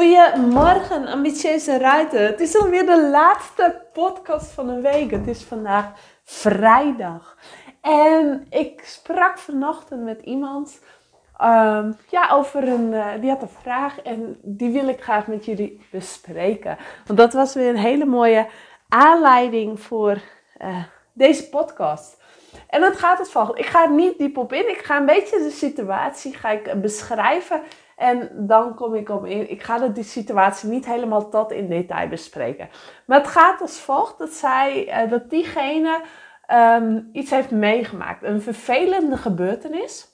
Goedemorgen, ambitieuze ruiter. Het is alweer de laatste podcast van de week. Het is vandaag vrijdag. En ik sprak vanochtend met iemand um, ja, over een. Uh, die had een vraag en die wil ik graag met jullie bespreken. Want dat was weer een hele mooie aanleiding voor uh, deze podcast. En het gaat het volgende. Ik ga er niet diep op in. Ik ga een beetje de situatie ga ik beschrijven. En dan kom ik op in. Ik ga de, situatie niet helemaal tot in detail bespreken. Maar het gaat als volgt: dat zij, uh, dat diegene um, iets heeft meegemaakt. Een vervelende gebeurtenis.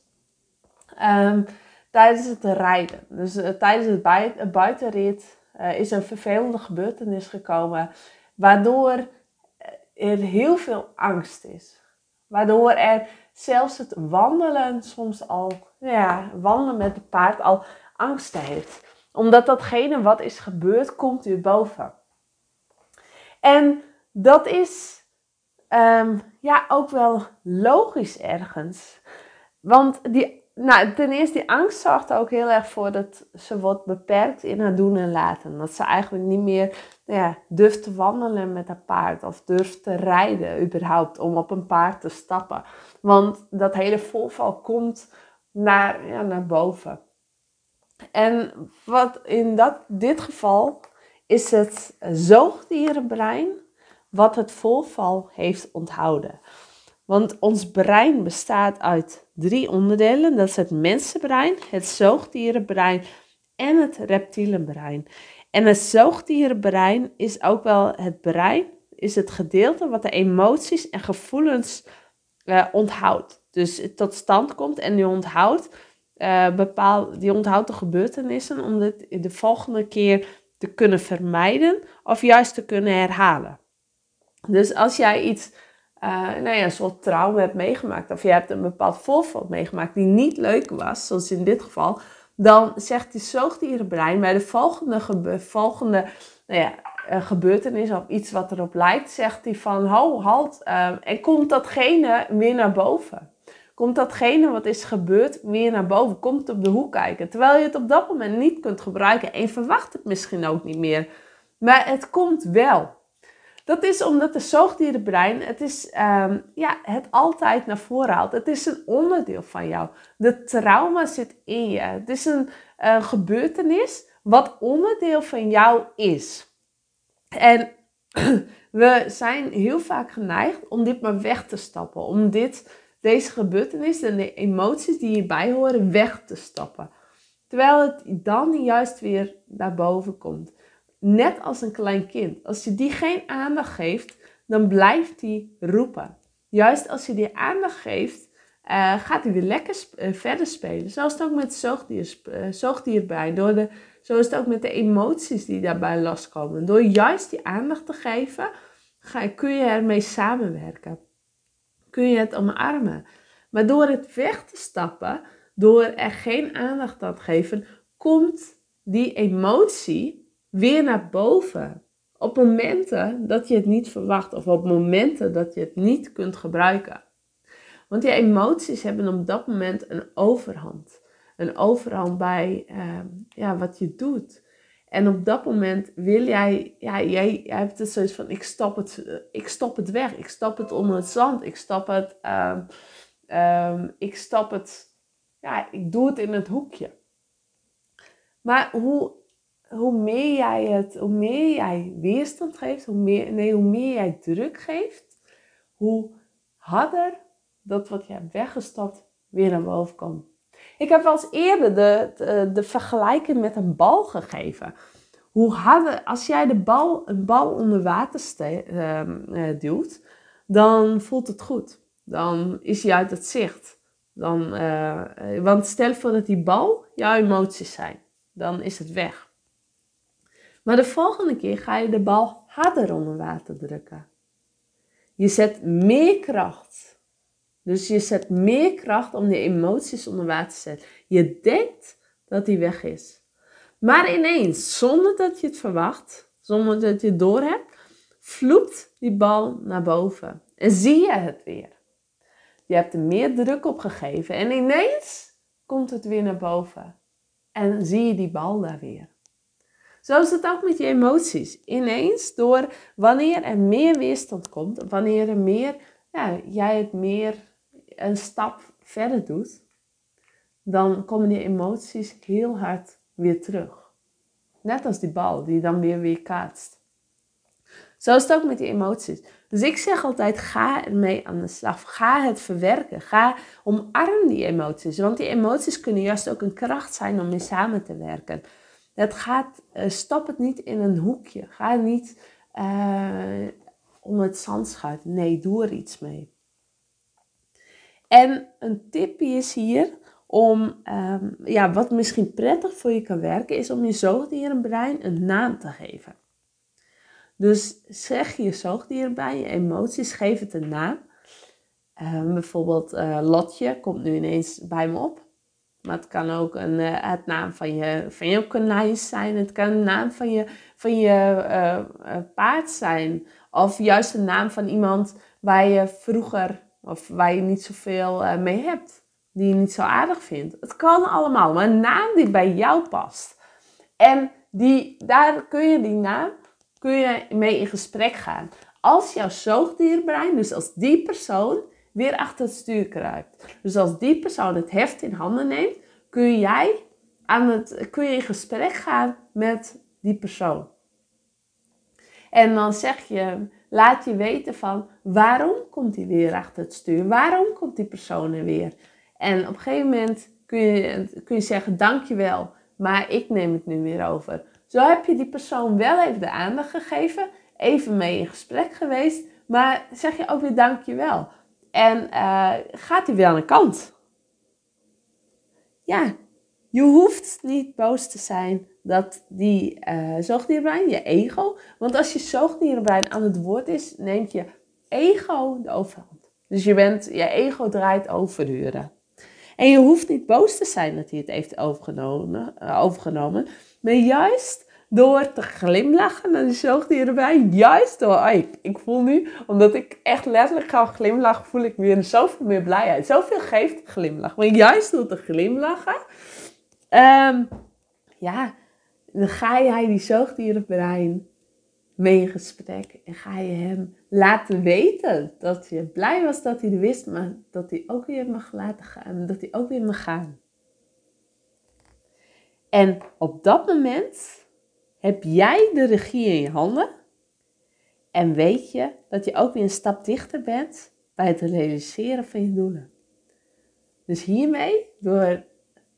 Um, tijdens het rijden. Dus uh, tijdens het, bui het buitenrit uh, is een vervelende gebeurtenis gekomen. Waardoor er heel veel angst is. Waardoor er zelfs het wandelen soms al, ja, wandelen met het paard al angst heeft. Omdat datgene wat is gebeurd, komt weer boven. En dat is um, ja, ook wel logisch ergens. Want die, nou, ten eerste, die angst zorgt er ook heel erg voor dat ze wordt beperkt in haar doen en laten. Dat ze eigenlijk niet meer nou ja, durft te wandelen met haar paard of durft te rijden überhaupt om op een paard te stappen. Want dat hele voorval komt naar, ja, naar boven. En wat in dat, dit geval is het zoogdierenbrein wat het voorval heeft onthouden. Want ons brein bestaat uit drie onderdelen. Dat is het mensenbrein, het zoogdierenbrein en het reptielenbrein. En het zoogdierenbrein is ook wel het brein, is het gedeelte wat de emoties en gevoelens uh, onthoudt. Dus tot stand komt en die onthoudt, uh, bepaal, die onthoudt de gebeurtenissen om dit de volgende keer te kunnen vermijden of juist te kunnen herhalen. Dus als jij iets, uh, nou ja, een soort trauma hebt meegemaakt, of je hebt een bepaald voorval meegemaakt die niet leuk was, zoals in dit geval, dan zegt die zoogdierenbrein bij de volgende, volgende nou ja, uh, gebeurtenis of iets wat erop lijkt, zegt hij van, ho, halt, uh, en komt datgene weer naar boven. Komt datgene wat is gebeurd weer naar boven, komt op de hoek kijken. Terwijl je het op dat moment niet kunt gebruiken en verwacht het misschien ook niet meer. Maar het komt wel. Dat is omdat de zoogdierenbrein het, is, um, ja, het altijd naar voren haalt. Het is een onderdeel van jou. De trauma zit in je. Het is een uh, gebeurtenis wat onderdeel van jou is. En we zijn heel vaak geneigd om dit maar weg te stappen. Om dit, deze gebeurtenis en de emoties die hierbij horen weg te stappen. Terwijl het dan juist weer naar boven komt. Net als een klein kind. Als je die geen aandacht geeft, dan blijft die roepen. Juist als je die aandacht geeft, uh, gaat hij weer lekker uh, verder spelen. Zo is het ook met zoogdier, uh. Door de, zo is het ook met de emoties die daarbij lastkomen. Door juist die aandacht te geven, ga, kun je ermee samenwerken. Kun je het omarmen. Maar door het weg te stappen, door er geen aandacht aan te geven, komt die emotie weer naar boven. Op momenten dat je het niet verwacht of op momenten dat je het niet kunt gebruiken. Want je emoties hebben op dat moment een overhand. Een overhand bij uh, ja, wat je doet. En op dat moment wil jij, ja, jij, hebt het zoiets van: ik stop het, ik stop het weg, ik stop het onder het zand, ik stop het, uh, uh, ik stop het, ja, ik doe het in het hoekje. Maar hoe hoe meer jij het, hoe meer jij weerstand geeft, hoe meer, nee, hoe meer jij druk geeft, hoe harder dat wat je hebt weggestapt weer naar boven komt. Ik heb wel eens eerder de, de, de vergelijking met een bal gegeven. Hoe harder, als jij de bal, een bal onder water ste, uh, duwt, dan voelt het goed. Dan is hij uit het zicht. Dan, uh, want stel voor dat die bal jouw emoties zijn. Dan is het weg. Maar de volgende keer ga je de bal harder onder water drukken. Je zet meer kracht. Dus je zet meer kracht om die emoties onder water te zetten. Je denkt dat die weg is. Maar ineens, zonder dat je het verwacht, zonder dat je het doorhebt, vloept die bal naar boven. En zie je het weer. Je hebt er meer druk op gegeven en ineens komt het weer naar boven. En zie je die bal daar weer. Zo is het ook met je emoties. Ineens door wanneer er meer weerstand komt, wanneer er meer, ja, jij het meer een stap verder doet, dan komen die emoties heel hard weer terug. Net als die bal die dan weer weer kaatst. Zo is het ook met die emoties. Dus ik zeg altijd, ga ermee aan de slag. Ga het verwerken. Ga omarm die emoties. Want die emoties kunnen juist ook een kracht zijn om mee samen te werken. Het gaat, uh, stop het niet in een hoekje. Ga niet uh, om het zand schuiven. Nee, doe er iets mee. En een tip is hier om, um, ja, wat misschien prettig voor je kan werken, is om je zoogdierenbrein een naam te geven. Dus zeg je zoogdierenbrein, je emoties, geef het een naam. Um, bijvoorbeeld uh, Lotje komt nu ineens bij me op. Maar het kan ook een, uh, het naam van je, van je konijn zijn. Het kan een naam van je, van je uh, paard zijn. Of juist een naam van iemand waar je vroeger of waar je niet zoveel uh, mee hebt. Die je niet zo aardig vindt. Het kan allemaal. Maar een naam die bij jou past. En die, daar kun je die naam kun je mee in gesprek gaan. Als jouw zoogdierbrein, dus als die persoon weer achter het stuur kruipt. Dus als die persoon het heft in handen neemt, kun jij aan het, kun je in gesprek gaan met die persoon. En dan zeg je, laat je weten van waarom komt hij weer achter het stuur? Waarom komt die persoon er weer? En op een gegeven moment kun je, kun je zeggen, dankjewel, maar ik neem het nu weer over. Zo heb je die persoon wel even de aandacht gegeven, even mee in gesprek geweest, maar zeg je ook weer dankjewel. En uh, gaat hij weer aan de kant. Ja, je hoeft niet boos te zijn dat die uh, zoogdierenbrein, je ego, want als je zoogdierenbrein aan het woord is, neemt je ego de overhand. Dus je, bent, je ego draait overuren. En je hoeft niet boos te zijn dat hij het heeft overgenomen, uh, overgenomen maar juist door te glimlachen naar de zoogdierenbrein, juist door, ik, voel nu, omdat ik echt letterlijk ga glimlachen, voel ik weer zoveel meer blijheid. Zoveel geeft glimlach. Maar juist door te glimlachen, um, ja, dan ga jij die zoogdierenbrein mee in gesprek en ga je hem laten weten dat je blij was dat hij wist, maar dat hij ook weer mag laten gaan, dat hij ook weer mag gaan. En op dat moment heb jij de regie in je handen en weet je dat je ook weer een stap dichter bent bij het realiseren van je doelen. Dus hiermee, door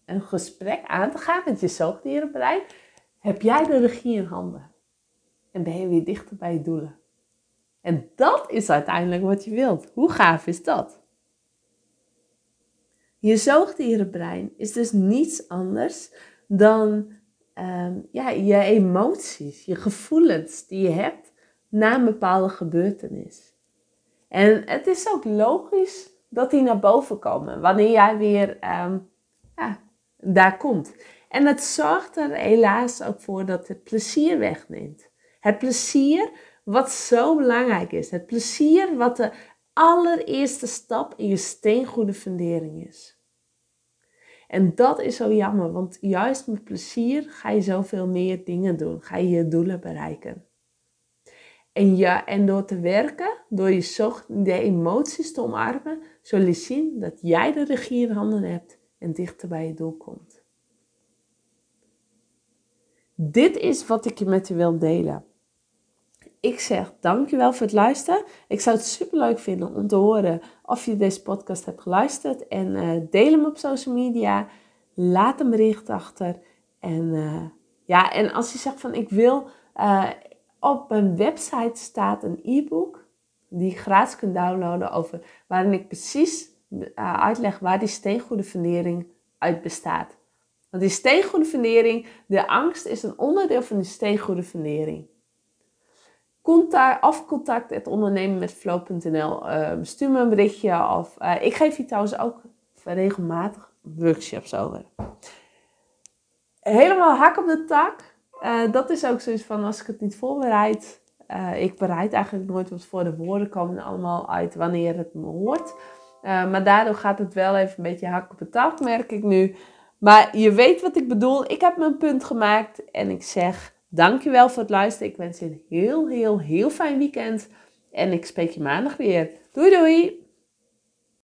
een gesprek aan te gaan met je zoogdierenbrein, heb jij de regie in handen. En ben je weer dichter bij je doelen. En dat is uiteindelijk wat je wilt. Hoe gaaf is dat? Je zoogdierenbrein is dus niets anders dan um, ja, je emoties, je gevoelens die je hebt na een bepaalde gebeurtenis. En het is ook logisch dat die naar boven komen wanneer jij weer um, ja, daar komt. En het zorgt er helaas ook voor dat het plezier wegneemt. Het plezier wat zo belangrijk is. Het plezier wat de allereerste stap in je steengoede fundering is. En dat is zo jammer, want juist met plezier ga je zoveel meer dingen doen. Ga je je doelen bereiken. En, ja, en door te werken, door je zocht, de emoties te omarmen, zul je zien dat jij de regie in handen hebt en dichter bij je doel komt. Dit is wat ik je met je wil delen. Ik zeg dankjewel voor het luisteren. Ik zou het super leuk vinden om te horen of je deze podcast hebt geluisterd. En uh, deel hem op social media. Laat een bericht achter. En, uh, ja, en als je zegt van ik wil, uh, op mijn website staat een e-book die je gratis kunt downloaden over waarin ik precies uitleg waar die steengoede fundering uit bestaat. Want die steengoede fundering, de angst is een onderdeel van die steengoede fundering. Contact, of contact het ondernemen met flow.nl. Ehm, stuur me een berichtje. Of, uh, ik geef hier trouwens ook regelmatig workshops over. Helemaal hak op de tak. Uh, dat is ook zoiets van als ik het niet voorbereid. Ik bereid eigenlijk nooit wat voor de woorden komen allemaal uit wanneer het me hoort. maar daardoor gaat het wel even een beetje hak op de tak, merk ik nu. Maar je weet wat ik bedoel. Ik heb mijn punt gemaakt en ik zeg Dankjewel voor het luisteren. Ik wens je een heel, heel, heel fijn weekend. En ik spreek je maandag weer. Doei doei!